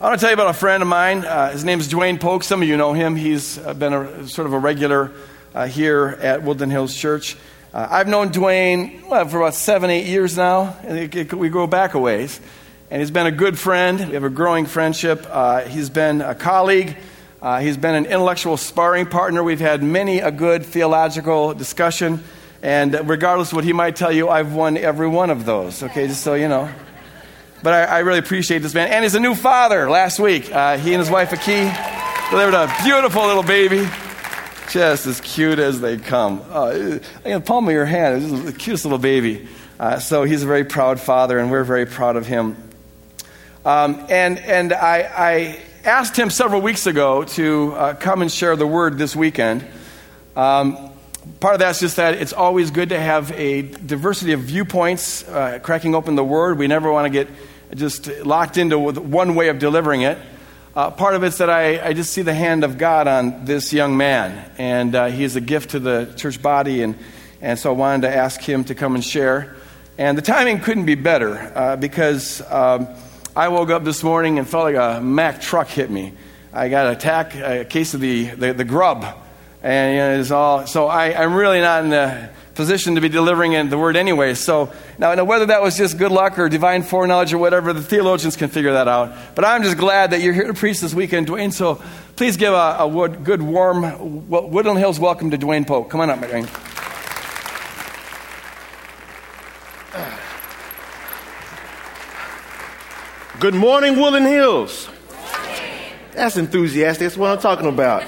I want to tell you about a friend of mine. Uh, his name is Dwayne Polk. Some of you know him. He's been a, sort of a regular uh, here at Woodland Hills Church. Uh, I've known Dwayne well, for about seven, eight years now. It, it, we go back a ways. And he's been a good friend. We have a growing friendship. Uh, he's been a colleague. Uh, he's been an intellectual sparring partner. We've had many a good theological discussion. And regardless of what he might tell you, I've won every one of those, okay, just so you know. But I, I really appreciate this man. And he's a new father last week. Uh, he and his wife, Aki, delivered a beautiful little baby. Just as cute as they come. Uh, in the palm of your hand, is the cutest little baby. Uh, so he's a very proud father, and we're very proud of him. Um, and and I, I, asked him several weeks ago to uh, come and share the word this weekend. Um, part of that's just that it's always good to have a diversity of viewpoints uh, cracking open the word. We never want to get just locked into one way of delivering it. Uh, part of it's that I, I, just see the hand of God on this young man, and uh, he is a gift to the church body, and, and so I wanted to ask him to come and share. And the timing couldn't be better uh, because um, I woke up this morning and felt like a Mack truck hit me. I got a, attack, a case of the, the, the grub, and you know, it's all, so I, I'm really not in the position to be delivering the word anyway. So now, now, whether that was just good luck or divine foreknowledge or whatever, the theologians can figure that out. But I'm just glad that you're here to preach this weekend, Dwayne. So please give a, a good, warm Woodland Hills welcome to Dwayne Polk. Come on up, my Dwayne. Good morning, Woodland Hills. That's enthusiastic. That's what I'm talking about.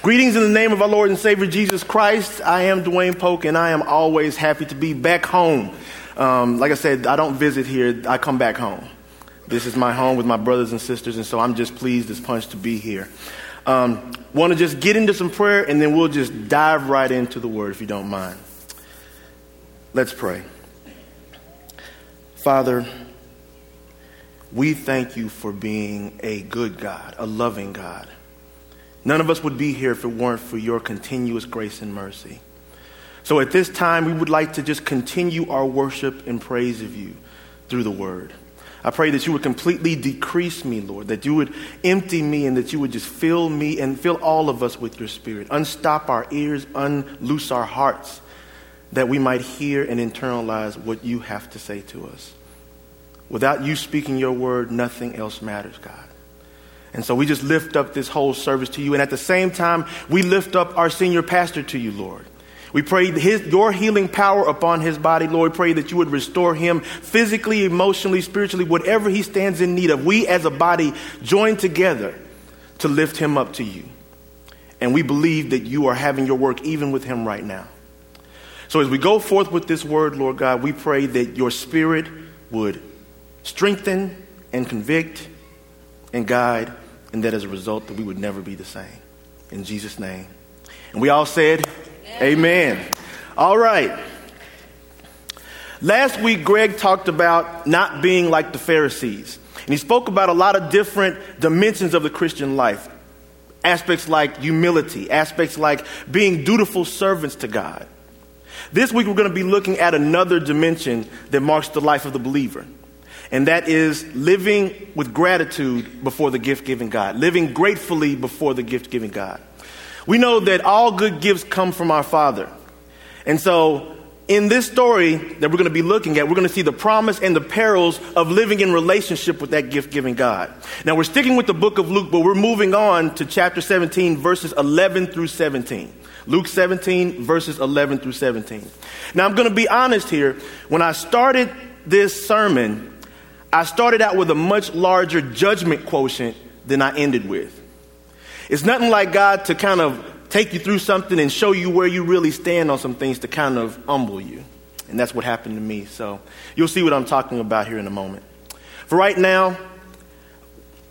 Greetings in the name of our Lord and Savior Jesus Christ. I am Dwayne Polk, and I am always happy to be back home. Um, like I said, I don't visit here, I come back home. This is my home with my brothers and sisters, and so I'm just pleased as punch to be here. Um, Want to just get into some prayer, and then we'll just dive right into the word if you don't mind. Let's pray. Father, we thank you for being a good God, a loving God. None of us would be here if it weren't for your continuous grace and mercy. So at this time, we would like to just continue our worship and praise of you through the word. I pray that you would completely decrease me, Lord, that you would empty me and that you would just fill me and fill all of us with your spirit. Unstop our ears, unloose our hearts, that we might hear and internalize what you have to say to us. Without you speaking your word, nothing else matters, God. And so we just lift up this whole service to you. And at the same time, we lift up our senior pastor to you, Lord. We pray his, your healing power upon his body, Lord. Pray that you would restore him physically, emotionally, spiritually, whatever he stands in need of. We as a body join together to lift him up to you. And we believe that you are having your work even with him right now. So as we go forth with this word, Lord God, we pray that your spirit would strengthen and convict and guide, and that as a result that we would never be the same. In Jesus' name. And we all said, Amen. Amen. All right. Last week, Greg talked about not being like the Pharisees. And he spoke about a lot of different dimensions of the Christian life. Aspects like humility, aspects like being dutiful servants to God. This week, we're going to be looking at another dimension that marks the life of the believer and that is living with gratitude before the gift giving God, living gratefully before the gift giving God. We know that all good gifts come from our Father. And so, in this story that we're going to be looking at, we're going to see the promise and the perils of living in relationship with that gift giving God. Now, we're sticking with the book of Luke, but we're moving on to chapter 17, verses 11 through 17. Luke 17, verses 11 through 17. Now, I'm going to be honest here. When I started this sermon, I started out with a much larger judgment quotient than I ended with. It's nothing like God to kind of take you through something and show you where you really stand on some things to kind of humble you. And that's what happened to me. So you'll see what I'm talking about here in a moment. For right now,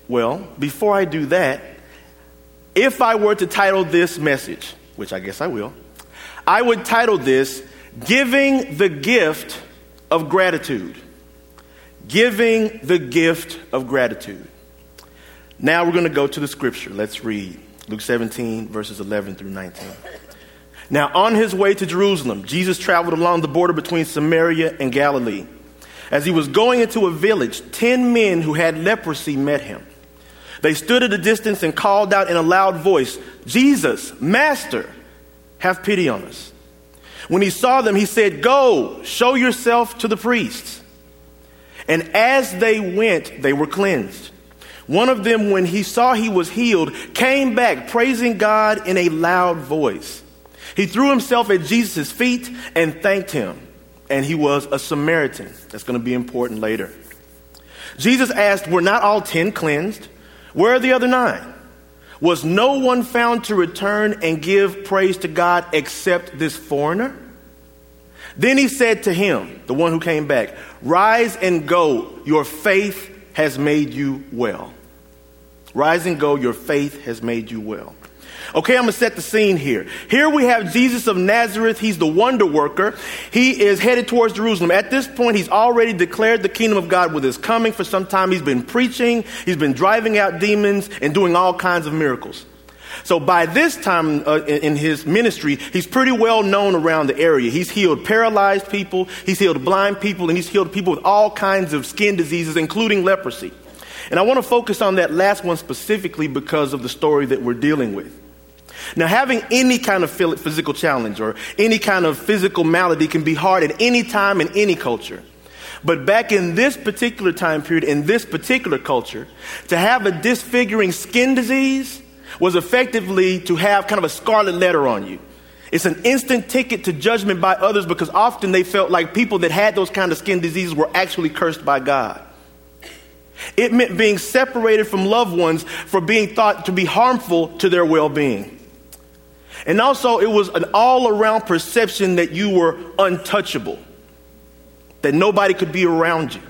well, before I do that, if I were to title this message, which I guess I will, I would title this Giving the Gift of Gratitude giving the gift of gratitude. Now we're going to go to the scripture. Let's read Luke 17, verses 11 through 19. Now, on his way to Jerusalem, Jesus traveled along the border between Samaria and Galilee. As he was going into a village, ten men who had leprosy met him. They stood at a distance and called out in a loud voice, Jesus, Master, have pity on us. When he saw them, he said, Go, show yourself to the priests. And as they went, they were cleansed. One of them, when he saw he was healed, came back praising God in a loud voice. He threw himself at Jesus' feet and thanked him. And he was a Samaritan. That's going to be important later. Jesus asked, Were not all ten cleansed? Where are the other nine? Was no one found to return and give praise to God except this foreigner? Then he said to him, the one who came back, Rise and go, your faith has made you well. Rise and go, your faith has made you well. Okay, I'm to set the scene here. Here we have Jesus of Nazareth. He's the wonder worker. He is headed towards Jerusalem. At this point, he's already declared the kingdom of God with his coming for some time. He's been preaching, he's been driving out demons, and doing all kinds of miracles. So by this time uh, in, his ministry, he's pretty well known around the area. He's healed paralyzed people, he's healed blind people, and he's healed people with all kinds of skin diseases, including leprosy. And I want to focus on that last one specifically because of the story that we're dealing with. Now, having any kind of physical challenge or any kind of physical malady can be hard at any time in any culture. But back in this particular time period, in this particular culture, to have a disfiguring skin disease was effectively to have kind of a scarlet letter on you. It's an instant ticket to judgment by others because often they felt like people that had those kind of skin diseases were actually cursed by God. It meant being separated from loved ones for being thought to be harmful to their well being. And also, it was an all around perception that you were untouchable, that nobody could be around you.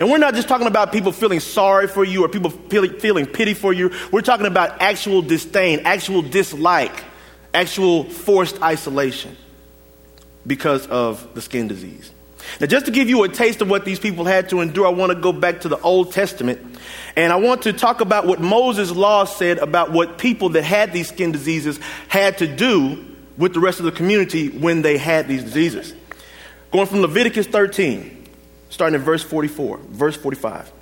And we're not just talking about people feeling sorry for you or people feeling, feeling pity for you. We're talking about actual disdain, actual dislike, actual forced isolation because of the skin disease. Now, just to give you a taste of what these people had to endure, I want to go back to the Old Testament and I want to talk about what Moses' law said about what people that had these skin diseases had to do with the rest of the community when they had these diseases. Going from Leviticus 13, starting in verse 44, verse 45.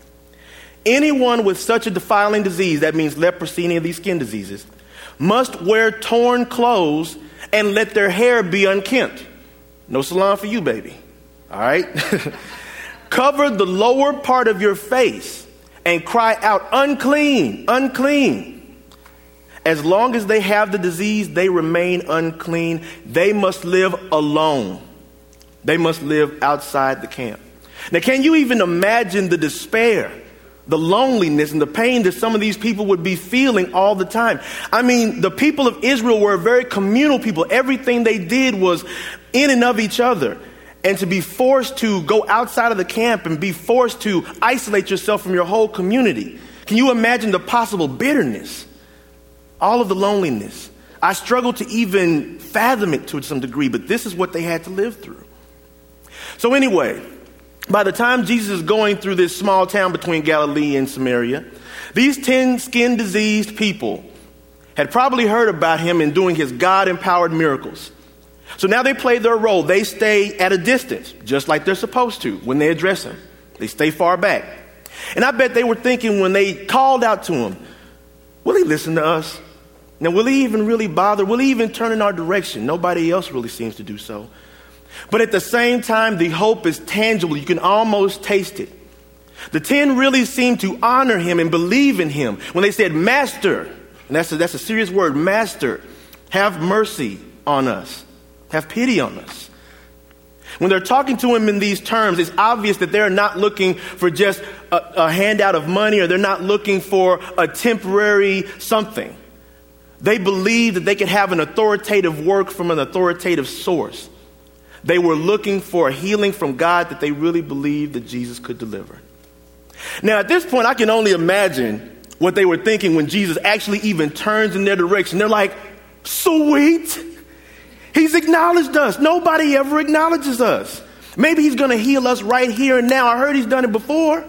Anyone with such a defiling disease, that means leprosy, any of these skin diseases, must wear torn clothes and let their hair be unkempt. No salon for you, baby. All right? Cover the lower part of your face and cry out, unclean, unclean. As long as they have the disease, they remain unclean. They must live alone. They must live outside the camp. Now, can you even imagine the despair, the loneliness, and the pain that some of these people would be feeling all the time? I mean, the people of Israel were a very communal people. Everything they did was in and of each other and to be forced to go outside of the camp and be forced to isolate yourself from your whole community. Can you imagine the possible bitterness? All of the loneliness. I struggle to even fathom it to some degree, but this is what they had to live through. So, anyway, by the time Jesus is going through this small town between Galilee and Samaria, these 10 skin diseased people had probably heard about him and doing his God empowered miracles. So now they play their role. They stay at a distance, just like they're supposed to when they address him. They stay far back. And I bet they were thinking when they called out to him, will he listen to us? Now, will he even really bother? Will he even turn in our direction? Nobody else really seems to do so. But at the same time, the hope is tangible. You can almost taste it. The ten really seem to honor him and believe in him when they said, Master, and that's a, that's a serious word, Master, have mercy on us. Have pity on us. When they're talking to him in these terms, it's obvious that they're not looking for just a, a, handout of money or they're not looking for a temporary something. They believe that they could have an authoritative work from an authoritative source. They were looking for a healing from God that they really believed that Jesus could deliver. Now, at this point, I can only imagine what they were thinking when Jesus actually even turns in their direction. They're like, sweet. He's acknowledged us. Nobody ever acknowledges us. Maybe he's going to heal us right here and now. I heard he's done it before.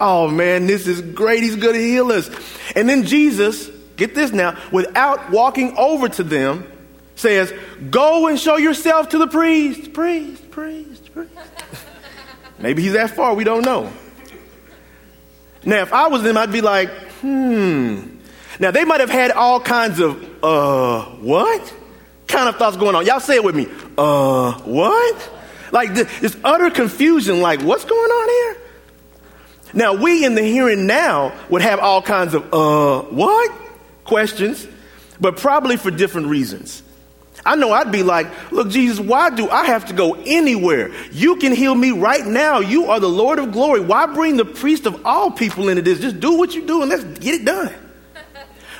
Oh man, this is great. He's going to heal us. And then Jesus, get this now, without walking over to them, says, Go and show yourself to the priest. Priest, priest, priest. Maybe he's that far, we don't know. Now, if I was them, I'd be like, hmm. Now, they might have had all kinds of, uh, what? Kind of thoughts going on. Y'all say it with me. Uh, what? Like this utter confusion, like, what's going on here? Now, we in the here and now would have all kinds of, uh, what? Questions, but probably for different reasons. I know I'd be like, look, Jesus, why do I have to go anywhere? You can heal me right now. You are the Lord of glory. Why bring the priest of all people into this? Just do what you do and let's get it done.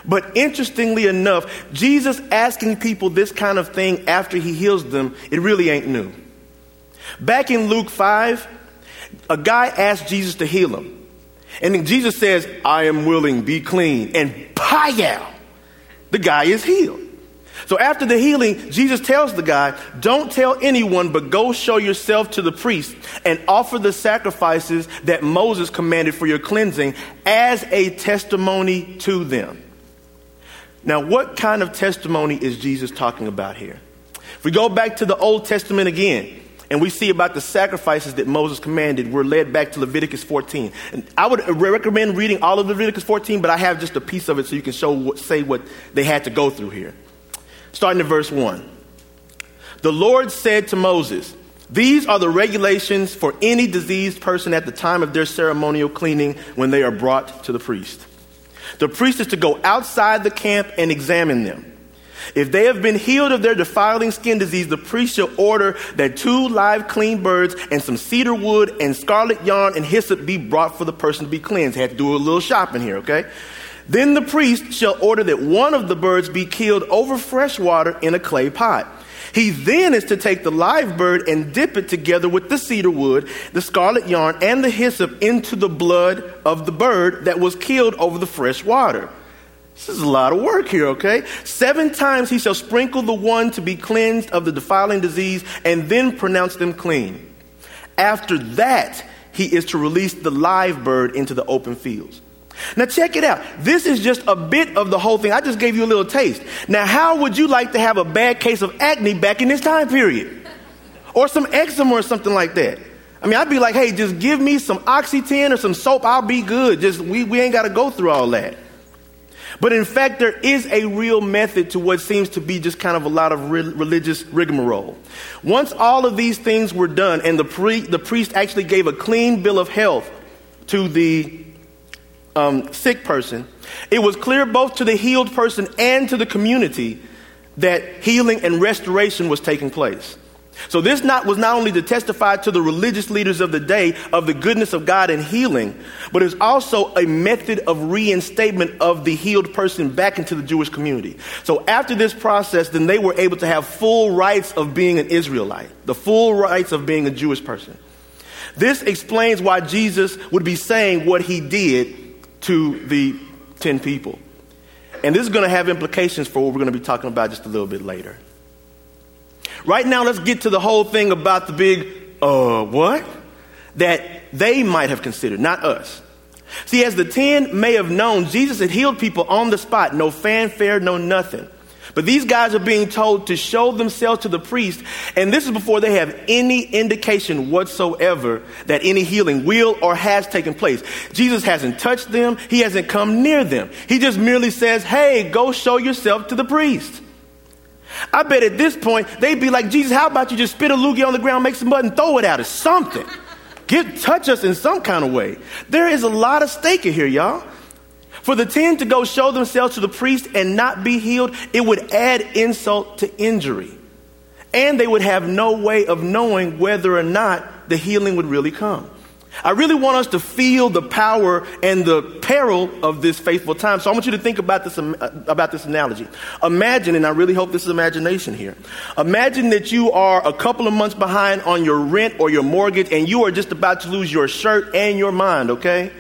But interestingly enough, Jesus asking people this kind of thing after he heals them, it really ain't new. Back in Luke 5, a guy asked Jesus to heal him. And then Jesus says, I am willing, be clean. And payal, the guy is healed. So after the healing, Jesus tells the guy, Don't tell anyone, but go show yourself to the priest and offer the sacrifices that Moses commanded for your cleansing as a testimony to them. Now, what kind of testimony is Jesus talking about here? If we go back to the Old Testament again, and we see about the sacrifices that Moses commanded, we're led back to Leviticus 14. And I would recommend reading all of Leviticus 14, but I have just a piece of it so you can show, say what they had to go through here. Starting at verse 1. The Lord said to Moses, These are the regulations for any diseased person at the time of their ceremonial cleaning when they are brought to the priest. The priest is to go outside the camp and examine them. If they have been healed of their defiling skin disease, the priest shall order that two live clean birds and some cedar wood and scarlet yarn and hyssop be brought for the person to be cleansed. Had to do a little shopping here, okay? Then the priest shall order that one of the birds be killed over fresh water in a clay pot. He then is to take the live bird and dip it together with the cedar wood, the scarlet yarn, and the hyssop into the blood of the bird that was killed over the fresh water. This is a lot of work here, okay? Seven times he shall sprinkle the one to be cleansed of the defiling disease and then pronounce them clean. After that, he is to release the live bird into the open fields. Now, check it out. This is just a bit of the whole thing. I just gave you a little taste. Now, how would you like to have a bad case of acne back in this time period? Or some eczema or something like that? I mean, I'd be like, hey, just give me some Oxy-10 or some soap, I'll be good. Just, we, we ain't got to go through all that. But in fact, there is a real method to what seems to be just kind of a lot of re- religious rigmarole. Once all of these things were done and the, pre- the priest actually gave a clean bill of health to the um, sick person, it was clear both to the healed person and to the community that healing and restoration was taking place. So this not, was not only to testify to the religious leaders of the day of the goodness of God and healing, but it's also a method of reinstatement of the healed person back into the Jewish community. So after this process, then they were able to have full rights of being an Israelite, the full rights of being a Jewish person. This explains why Jesus would be saying what he did to the 10 people. And this is going to have implications for what we're going to be talking about just a little bit later. Right now, let's get to the whole thing about the big, uh, what? That they might have considered, not us. See, as the 10 may have known, Jesus had healed people on the spot, no fanfare, no nothing. But these guys are being told to show themselves to the priest, and this is before they have any indication whatsoever that any healing will or has taken place. Jesus hasn't touched them, he hasn't come near them. He just merely says, Hey, go show yourself to the priest. I bet at this point they'd be like, Jesus, how about you just spit a loogie on the ground, make some mud, and throw it out or something? Get touch us in some kind of way. There is a lot of stake here, y'all. For the ten to go show themselves to the priest and not be healed, it would add insult to injury. And they would have no way of knowing whether or not the healing would really come. I really want us to feel the power and the peril of this faithful time. So I want you to think about this, um, about this analogy. Imagine, and I really hope this is imagination here. Imagine that you are a couple of months behind on your rent or your mortgage and you are just about to lose your shirt and your mind, okay?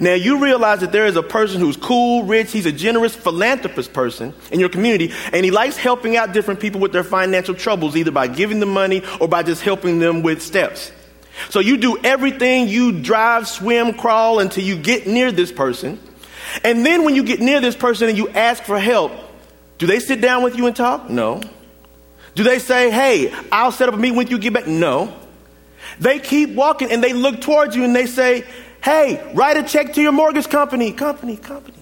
Now you realize that there is a person who's cool, rich, he's a generous philanthropist person in your community, and he likes helping out different people with their financial troubles, either by giving them money or by just helping them with steps. So you do everything, you drive, swim, crawl until you get near this person. And then when you get near this person and you ask for help, do they sit down with you and talk? No. Do they say, hey, I'll set up a meeting with you, get back? No. They keep walking and they look towards you and they say, Hey, write a check to your mortgage company, company, company.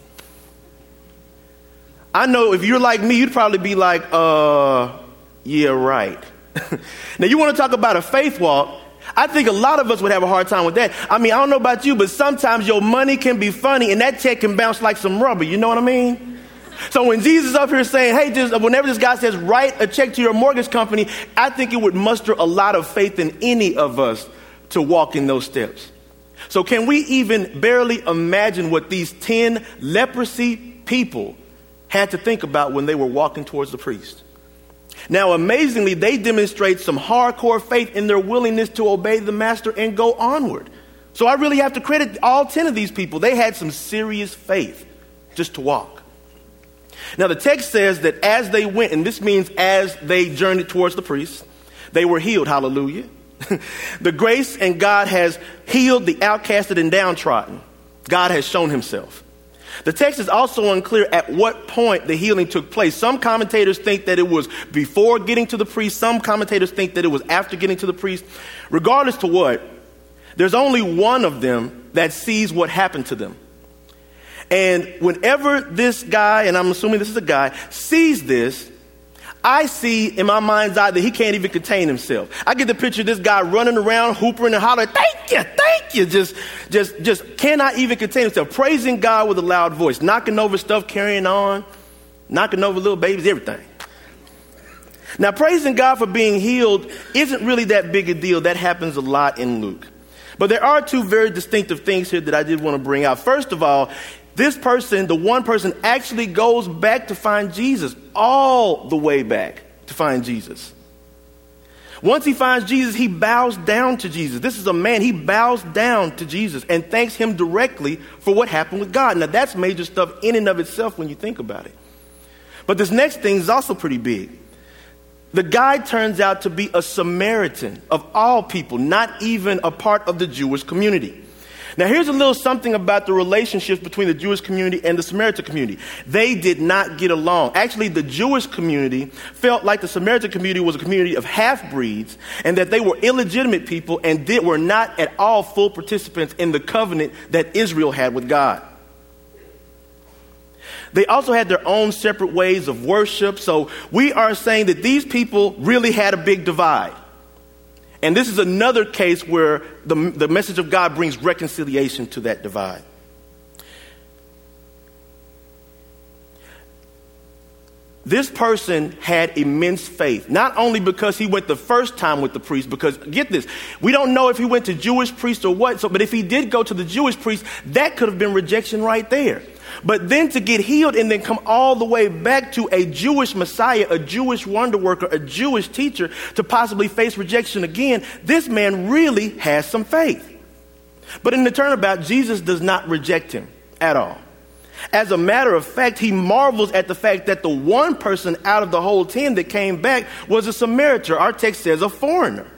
I know if you're like me, you'd probably be like, uh, yeah, right. now, you want to talk about a faith walk? I think a lot of us would have a hard time with that. I mean, I don't know about you, but sometimes your money can be funny and that check can bounce like some rubber. You know what I mean? So when Jesus up here saying, hey, just whenever this guy says, write a check to your mortgage company, I think it would muster a lot of faith in any of us to walk in those steps. So can we even barely imagine what these 10 leprosy people had to think about when they were walking towards the priest? Now, amazingly, they demonstrate some hardcore faith in their willingness to obey the master and go onward. So I really have to credit all 10 of these people. They had some serious faith just to walk. Now, the text says that as they went, and this means as they journeyed towards the priest, they were healed. Hallelujah. the grace and God has healed the outcasted and downtrodden. God has shown himself. The text is also unclear at what point the healing took place. Some commentators think that it was before getting to the priest. Some commentators think that it was after getting to the priest. Regardless to what, there's only one of them that sees what happened to them. And whenever this guy, and I'm assuming this is a guy, sees this, I see in my mind's eye that he can't even contain himself. I get the picture of this guy running around, hooping and hollering, thank you, thank you. Just, just, just cannot even contain himself. Praising God with a loud voice, knocking over stuff, carrying on, knocking over little babies, everything. Now, praising God for being healed isn't really that big a deal. That happens a lot in Luke. But there are two very distinctive things here that I did want to bring out. First of all, this person, the one person, actually goes back to find Jesus, all the way back to find Jesus. Once he finds Jesus, he bows down to Jesus. This is a man, he bows down to Jesus and thanks him directly for what happened with God. Now, that's major stuff in and of itself when you think about it. But this next thing is also pretty big. The guy turns out to be a Samaritan of all people, not even a part of the Jewish community. Now, here's a little something about the relationships between the Jewish community and the Samaritan community. They did not get along. Actually, the Jewish community felt like the Samaritan community was a community of half breeds and that they were illegitimate people and did, were not at all full participants in the covenant that Israel had with God. They also had their own separate ways of worship. So we are saying that these people really had a big divide. And this is another case where the, the message of God brings reconciliation to that divide. This person had immense faith, not only because he went the first time with the priest, because get this, we don't know if he went to Jewish priest or what, so, but if he did go to the Jewish priest, that could have been rejection right there. But then to get healed and then come all the way back to a Jewish Messiah, a Jewish wonder worker, a Jewish teacher to possibly face rejection again, this man really has some faith. But in the turnabout, Jesus does not reject him at all. As a matter of fact, he marvels at the fact that the one person out of the whole ten that came back was a Samaritan. Our text says a foreigner.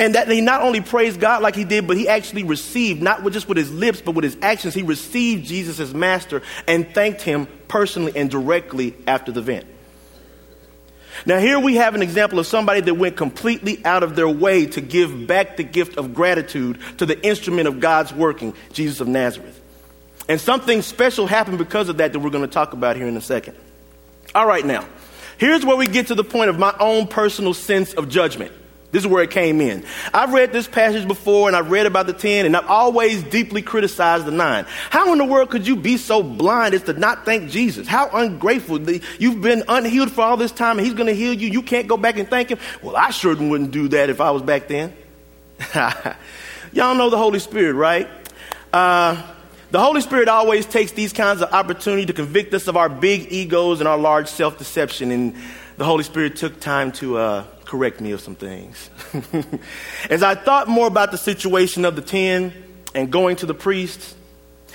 And that he not only praised God like he did, but he actually received, not just with his lips, but with his actions, he received Jesus as master and thanked him personally and directly after the event. Now, here we have an example of somebody that went completely out of their way to give back the gift of gratitude to the instrument of God's working, Jesus of Nazareth. And something special happened because of that that we're going to talk about here in a second. All right, now, here's where we get to the point of my own personal sense of judgment. This is where it came in. I've read this passage before and I've read about the 10 and I've always deeply criticized the 9. How in the world could you be so blind as to not thank Jesus? How ungrateful. You've been unhealed for all this time and he's going to heal you. You can't go back and thank him. Well, I sure wouldn't do that if I was back then. Y'all know the Holy Spirit, right? Uh, the Holy Spirit always takes these kinds of opportunity to convict us of our big egos and our large self-deception. And the Holy Spirit took time to uh, correct me of some things. As I thought more about the situation of the ten and going to the priests,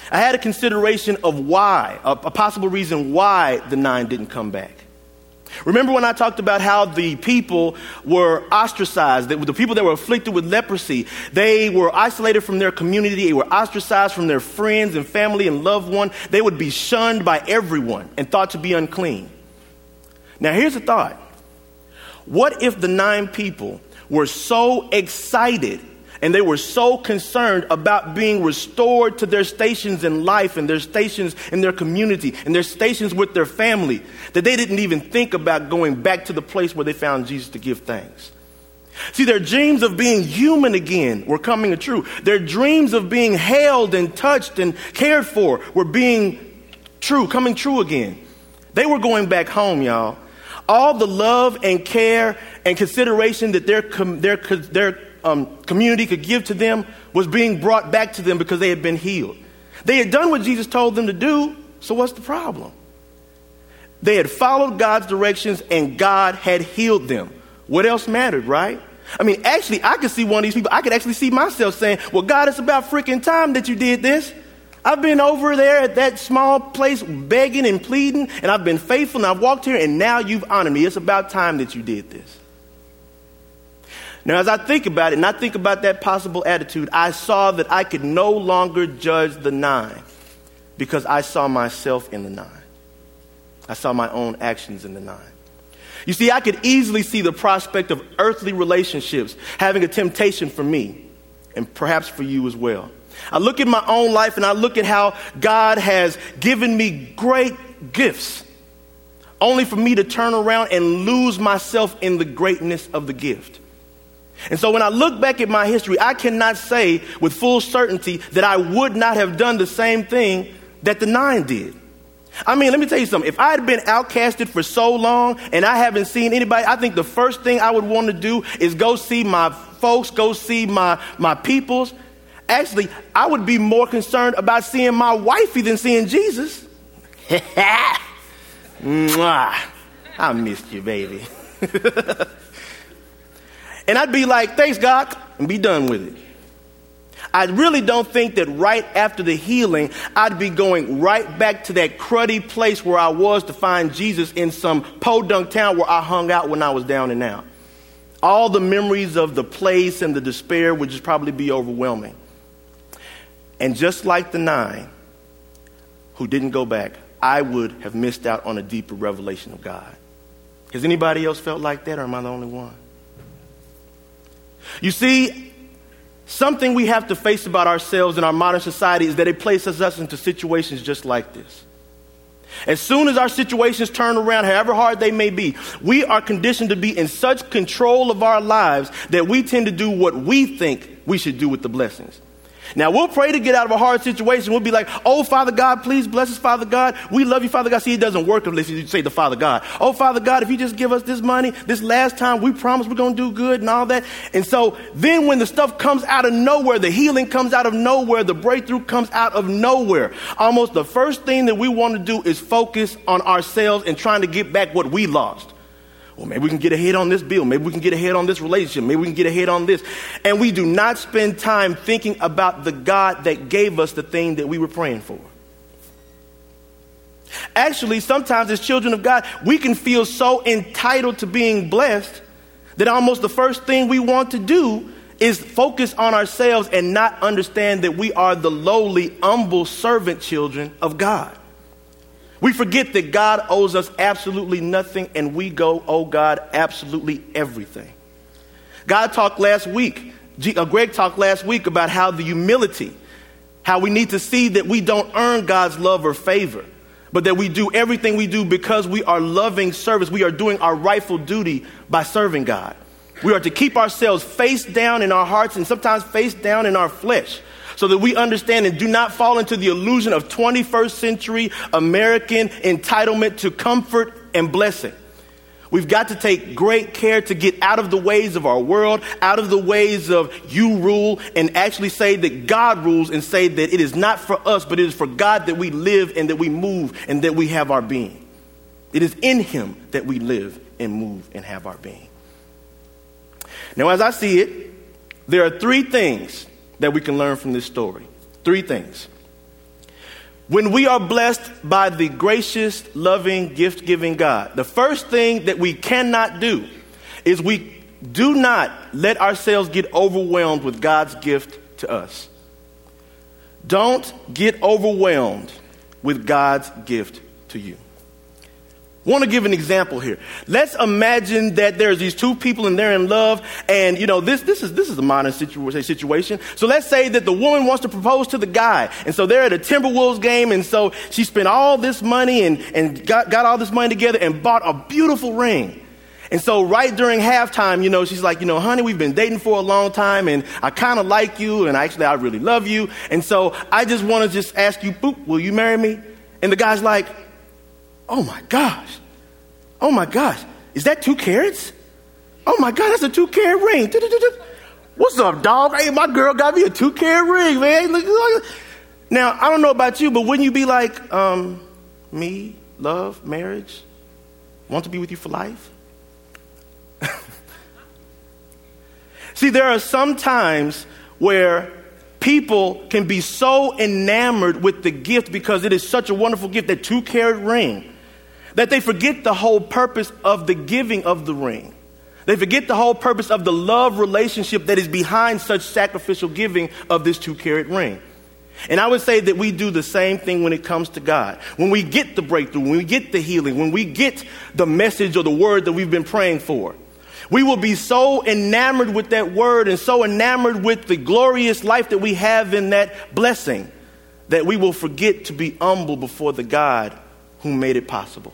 I had a consideration of why, a, a possible reason why the nine didn't come back. Remember when I talked about how the people were ostracized, the people that were afflicted with leprosy, they were isolated from their community, they were ostracized from their friends and family and loved one. They would be shunned by everyone and thought to be unclean. Now here's a thought. What if the nine people were so excited and they were so concerned about being restored to their stations in life and their stations in their community and their stations with their family that they didn't even think about going back to the place where they found Jesus to give thanks. See, their dreams of being human again were coming true. Their dreams of being held and touched and cared for were being true, coming true again. They were going back home, y'all. All the love and care and consideration that their, their, their um, community could give to them was being brought back to them because they had been healed. They had done what Jesus told them to do, so what's the problem? They had followed God's directions and God had healed them. What else mattered, right? I mean, actually, I could see one of these people, I could actually see myself saying, Well, God, it's about freaking time that you did this. I've been over there at that small place begging and pleading, and I've been faithful, and I've walked here, and now you've honored me. It's about time that you did this. Now, as I think about it, and I think about that possible attitude, I saw that I could no longer judge the nine because I saw myself in the nine. I saw my own actions in the nine. You see, I could easily see the prospect of earthly relationships having a temptation for me, and perhaps for you as well. I look at my own life and I look at how God has given me great gifts, only for me to turn around and lose myself in the greatness of the gift. And so when I look back at my history, I cannot say with full certainty that I would not have done the same thing that the nine did. I mean, let me tell you something. If I had been outcasted for so long and I haven't seen anybody, I think the first thing I would want to do is go see my folks, go see my, my peoples. Actually, I would be more concerned about seeing my wifey than seeing Jesus. Mwah. I missed you, baby. And I'd be like, thanks, God, and be done with it. I really don't think that right after the healing, I'd be going right back to that cruddy place where I was to find Jesus in some podunk town where I hung out when I was down and out. All the memories of the place and the despair would just probably be overwhelming. And just like the nine who didn't go back, I would have missed out on a deeper revelation of God. Has anybody else felt like that, or am I the only one? You see, something we have to face about ourselves in our modern society is that it places us into situations just like this. As soon as our situations turn around, however hard they may be, we are conditioned to be in such control of our lives that we tend to do what we think we should do with the blessings. Now, we'll pray to get out of a hard situation. We'll be like, oh, Father God, please bless us, Father God. We love you, Father God. See, it doesn't work unless you say the Father God. Oh, Father God, if you just give us this money, this last time, we promise we're going to do good and all that. And so then when the stuff comes out of nowhere, the healing comes out of nowhere, the breakthrough comes out of nowhere, almost the first thing that we want to do is focus on ourselves and trying to get back what we lost. Well, maybe we can get ahead on this bill. Maybe we can get ahead on this relationship. Maybe we can get ahead on this. And we do not spend time thinking about the God that gave us the thing that we were praying for. Actually, sometimes as children of God, we can feel so entitled to being blessed that almost the first thing we want to do is focus on ourselves and not understand that we are the lowly, humble servant children of God. We forget that God owes us absolutely nothing, and we go, oh God, absolutely everything. God talked last week, uh, Greg talked last week about how the humility, how we need to see that we don't earn God's love or favor, but that we do everything we do because we are loving service. We are doing our rightful duty by serving God. We are to keep ourselves face down in our hearts and sometimes face down in our flesh so that we understand and do not fall into the illusion of 21st century American entitlement to comfort and blessing. We've got to take great care to get out of the ways of our world, out of the ways of you rule, and actually say that God rules and say that it is not for us, but it is for God that we live and that we move and that we have our being. It is in Him that we live and move and have our being. Now, as I see it, there are three things that we can learn from this story. Three things. When we are blessed by the gracious, loving, gift giving God, the first thing that we cannot do is we do not let ourselves get overwhelmed with God's gift to us. Don't get overwhelmed with God's gift to you. Want to give an example here. Let's imagine that there's these two people and they're in love, and you know this this is this is a modern situ- situation. So let's say that the woman wants to propose to the guy, and so they're at a Timberwolves game, and so she spent all this money and and got got all this money together and bought a beautiful ring. And so, right during halftime, you know, she's like, you know, honey, we've been dating for a long time, and I kind of like you, and actually, I really love you. And so, I just want to just ask you, boop, will you marry me? And the guy's like, Oh my gosh. Oh my gosh. Is that two carats? Oh my God, that's a two carat ring. What's up, dog? Hey, my girl got me a two carat ring, man. Now, I don't know about you, but wouldn't you be like, um, me, love, marriage, want to be with you for life? See, there are some times where people can be so enamored with the gift because it is such a wonderful gift, that two carat ring that they forget the whole purpose of the giving of the ring. They forget the whole purpose of the love relationship that is behind such sacrificial giving of this two carat ring. And I would say that we do the same thing when it comes to God. When we get the breakthrough, when we get the healing, when we get the message or the word that we've been praying for, we will be so enamored with that word and so enamored with the glorious life that we have in that blessing that we will forget to be humble before the God who made it possible.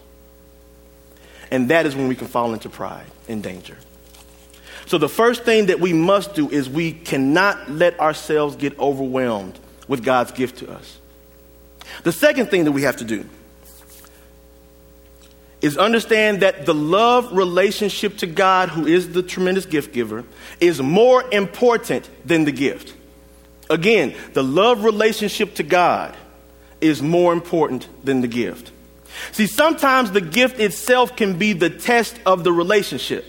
And that is when we can fall into pride and danger. So, the first thing that we must do is we cannot let ourselves get overwhelmed with God's gift to us. The second thing that we have to do is understand that the love relationship to God, who is the tremendous gift giver, is more important than the gift. Again, the love relationship to God is more important than the gift. See, sometimes the gift itself can be the test of the relationship,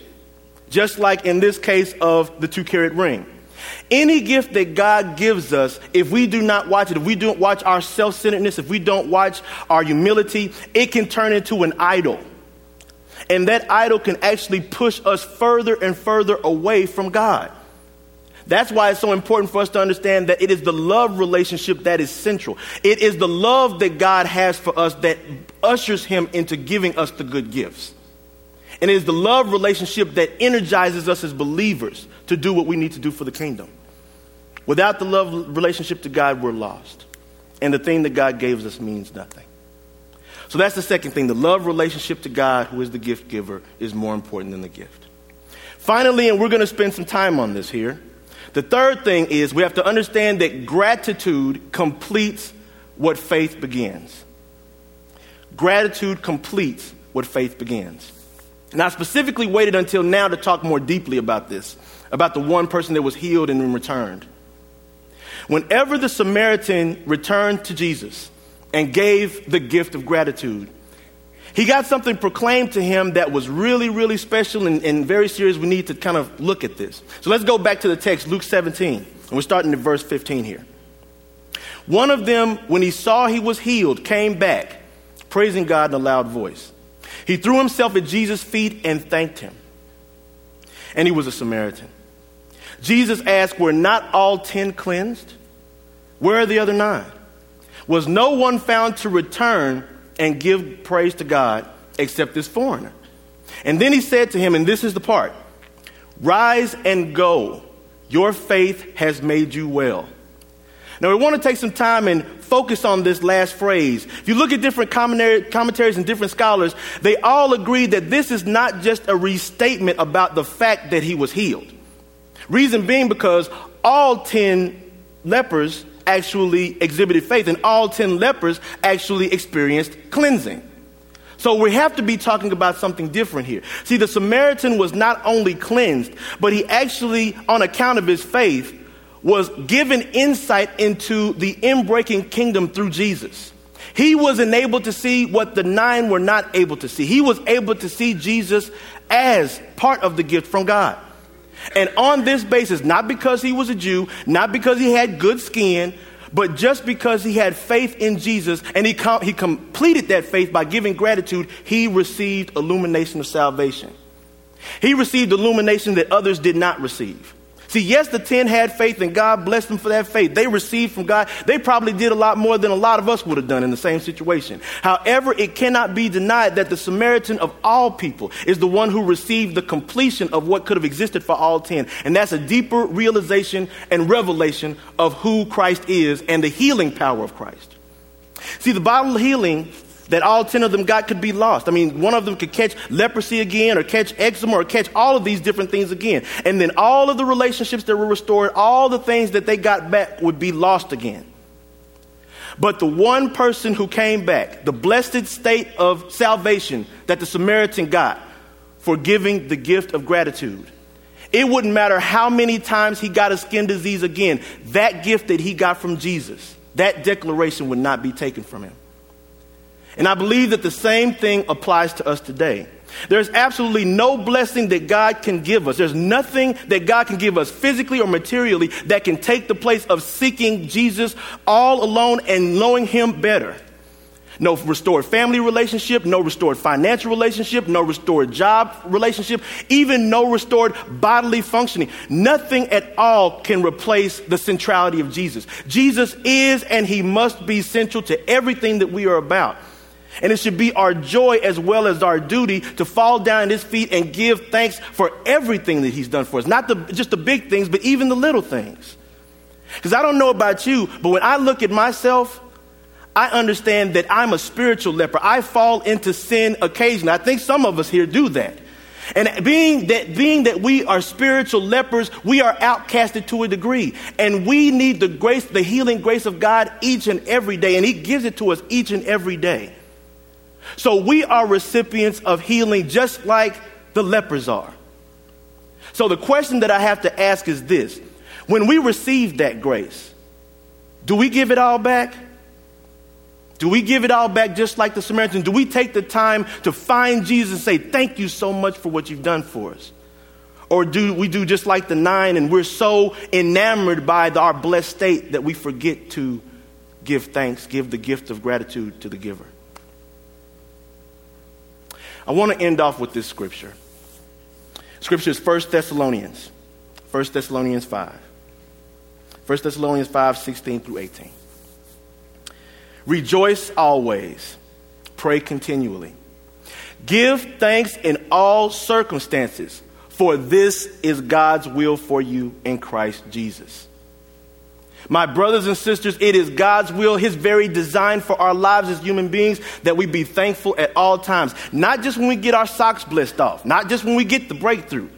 just like in this case of the two carat ring. Any gift that God gives us, if we do not watch it, if we don't watch our self centeredness, if we don't watch our humility, it can turn into an idol. And that idol can actually push us further and further away from God. That's why it's so important for us to understand that it is the love relationship that is central. It is the love that God has for us that ushers Him into giving us the good gifts. And it is the love relationship that energizes us as believers to do what we need to do for the kingdom. Without the love relationship to God, we're lost. And the thing that God gave us means nothing. So that's the second thing. The love relationship to God, who is the gift giver, is more important than the gift. Finally, and we're going to spend some time on this here the third thing is we have to understand that gratitude completes what faith begins. Gratitude completes what faith begins. And I specifically waited until now to talk more deeply about this, about the one person that was healed and then returned. Whenever the Samaritan returned to Jesus and gave the gift of gratitude, he got something proclaimed to him that was really, really special and, and, very serious. We need to kind of look at this. So let's go back to the text, Luke 17. And we're starting at verse 15 here. One of them, when he saw he was healed, came back, praising God in a loud voice. He threw himself at Jesus' feet and thanked him. And he was a Samaritan. Jesus asked, Were not all ten cleansed? Where are the other nine? Was no one found to return and give praise to God except this foreigner. And then he said to him, and this is the part Rise and go. Your faith has made you well. Now, we want to take some time and focus on this last phrase. If you look at different commentaries and different scholars, they all agree that this is not just a restatement about the fact that he was healed. Reason being because all 10 lepers actually exhibited faith, and all 10 lepers actually experienced cleansing. So we have to be talking about something different here. See, the Samaritan was not only cleansed, but he actually, on account of his faith, was given insight into the inbreaking kingdom through Jesus. He was enabled to see what the nine were not able to see. He was able to see Jesus as part of the gift from God. And on this basis, not because he was a Jew, not because he had good skin, but just because he had faith in Jesus and he, com- he completed that faith by giving gratitude, he received illumination of salvation. He received illumination that others did not receive. See, yes, the 10 had faith and God blessed them for that faith. They received from God. They probably did a lot more than a lot of us would have done in the same situation. However, it cannot be denied that the Samaritan of all people is the one who received the completion of what could have existed for all 10. And that's a deeper realization and revelation of who Christ is and the healing power of Christ. See, the Bible healing that all 10 of them got could be lost. I mean, one of them could catch leprosy again, or catch eczema, or catch all of these different things again. And then all of the relationships that were restored, all the things that they got back would be lost again. But the one person who came back, the blessed state of salvation that the Samaritan got for giving the gift of gratitude, it wouldn't matter how many times he got a skin disease again, that gift that he got from Jesus, that declaration would not be taken from him. And I believe that the same thing applies to us today. There's absolutely no blessing that God can give us. There's nothing that God can give us physically or materially that can take the place of seeking Jesus all alone and knowing Him better. No restored family relationship, no restored financial relationship, no restored job relationship, even no restored bodily functioning. Nothing at all can replace the centrality of Jesus. Jesus is and He must be central to everything that we are about. And it should be our joy as well as our duty to fall down at his feet and give thanks for everything that he's done for us. Not the, just the big things, but even the little things. Because I don't know about you, but when I look at myself, I understand that I'm a spiritual leper. I fall into sin occasionally. I think some of us here do that. And being that, being that we are spiritual lepers, we are outcasted to a degree. And we need the grace, the healing grace of God each and every day. And He gives it to us each and every day. So we are recipients of healing just like the lepers are. So the question that I have to ask is this when we receive that grace, do we give it all back? Do we give it all back just like the Samaritan? Do we take the time to find Jesus and say, Thank you so much for what you've done for us? Or do we do just like the nine and we're so enamored by the, our blessed state that we forget to give thanks, give the gift of gratitude to the giver? I want to end off with this scripture. Scripture is 1 Thessalonians, 1 Thessalonians 5. 1 Thessalonians 5, 16 through 18. Rejoice always, pray continually. Give thanks in all circumstances, for this is God's will for you in Christ Jesus. My brothers and sisters, it is God's will, His very design for our lives as human beings that we be thankful at all times. Not just when we get our socks blessed off, not just when we get the breakthrough,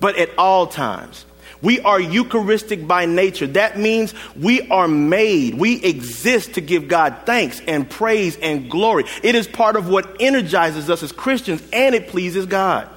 but at all times. We are Eucharistic by nature. That means we are made, we exist to give God thanks and praise and glory. It is part of what energizes us as Christians and it pleases God.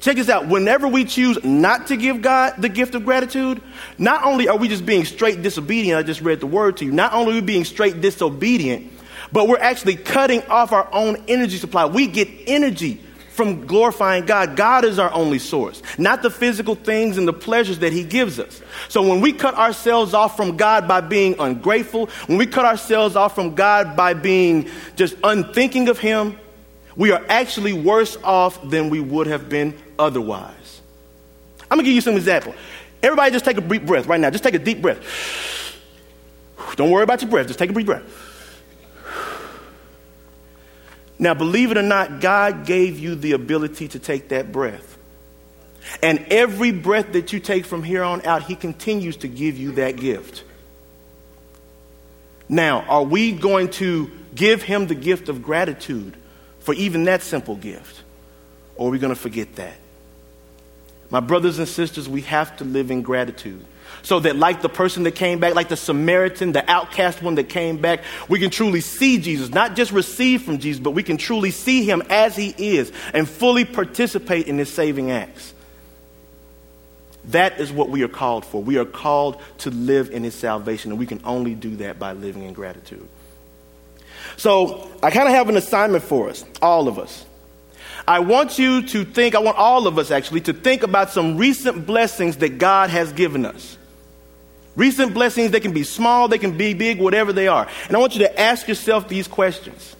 Check this out. Whenever we choose not to give God the gift of gratitude, not only are we just being straight disobedient, I just read the word to you, not only are we being straight disobedient, but we're actually cutting off our own energy supply. We get energy from glorifying God. God is our only source, not the physical things and the pleasures that He gives us. So when we cut ourselves off from God by being ungrateful, when we cut ourselves off from God by being just unthinking of Him, we are actually worse off than we would have been otherwise. I'm going to give you some example. Everybody just take a deep breath right now. Just take a deep breath. Don't worry about your breath. Just take a deep breath. Now, believe it or not, God gave you the ability to take that breath. And every breath that you take from here on out, He continues to give you that gift. Now, are we going to give Him the gift of gratitude for even that simple gift? Or are we going to forget that? My brothers and sisters, we have to live in gratitude. So that, like the person that came back, like the Samaritan, the outcast one that came back, we can truly see Jesus, not just receive from Jesus, but we can truly see him as he is and fully participate in his saving acts. That is what we are called for. We are called to live in his salvation, and we can only do that by living in gratitude. So, I kind of have an assignment for us, all of us. I want you to think, I want all of us actually, to think about some recent blessings that God has given us. Recent blessings, they can be small, they can be big, whatever they are. And I want you to ask yourself these questions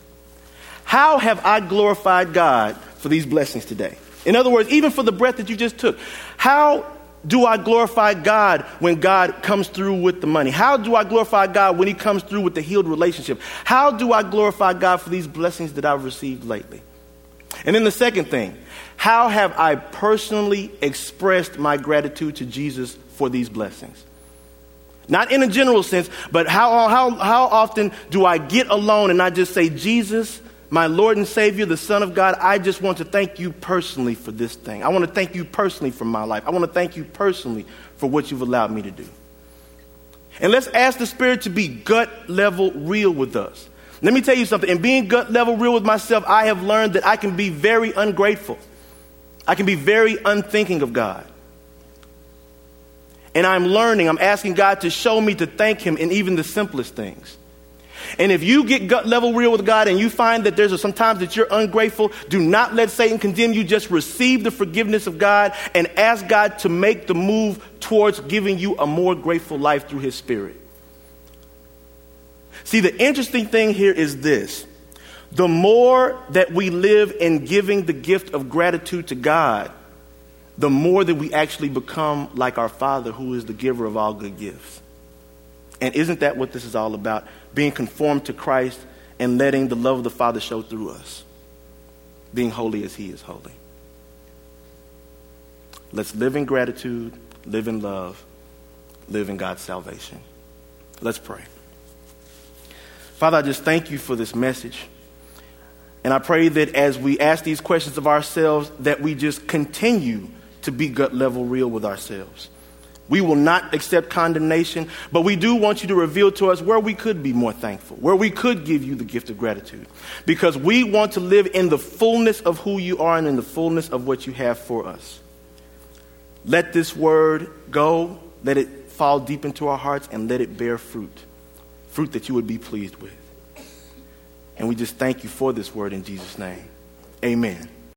How have I glorified God for these blessings today? In other words, even for the breath that you just took, how do I glorify God when God comes through with the money? How do I glorify God when He comes through with the healed relationship? How do I glorify God for these blessings that I've received lately? And then the second thing, how have I personally expressed my gratitude to Jesus for these blessings? Not in a general sense, but how, how, how often do I get alone and I just say, Jesus, my Lord and Savior, the Son of God, I just want to thank you personally for this thing. I want to thank you personally for my life. I want to thank you personally for what you've allowed me to do. And let's ask the Spirit to be gut level real with us. Let me tell you something. In being gut level real with myself, I have learned that I can be very ungrateful. I can be very unthinking of God. And I'm learning, I'm asking God to show me to thank Him in even the simplest things. And if you get gut level real with God and you find that there's some times that you're ungrateful, do not let Satan condemn you. Just receive the forgiveness of God and ask God to make the move towards giving you a more grateful life through His Spirit. See, the interesting thing here is this the more that we live in giving the gift of gratitude to God, the more that we actually become like our Father, who is the giver of all good gifts. And isn't that what this is all about? being conformed to Christ, and letting the love of the Father show through us, being holy as He is holy. Let's live in gratitude, live in love, live in God's salvation. Let's pray. Father, I just thank you for this message. And I pray that as we ask these questions of ourselves, that we just continue to be gut level real with ourselves. We will not accept condemnation, but we do want you to reveal to us where we could be more thankful, where we could give you the gift of gratitude. Because we want to live in the fullness of who you are and in the fullness of what you have for us. Let this word go, let it fall deep into our hearts, and let it bear fruit fruit that you would be pleased with. And we just thank you for this word in Jesus' name. Amen.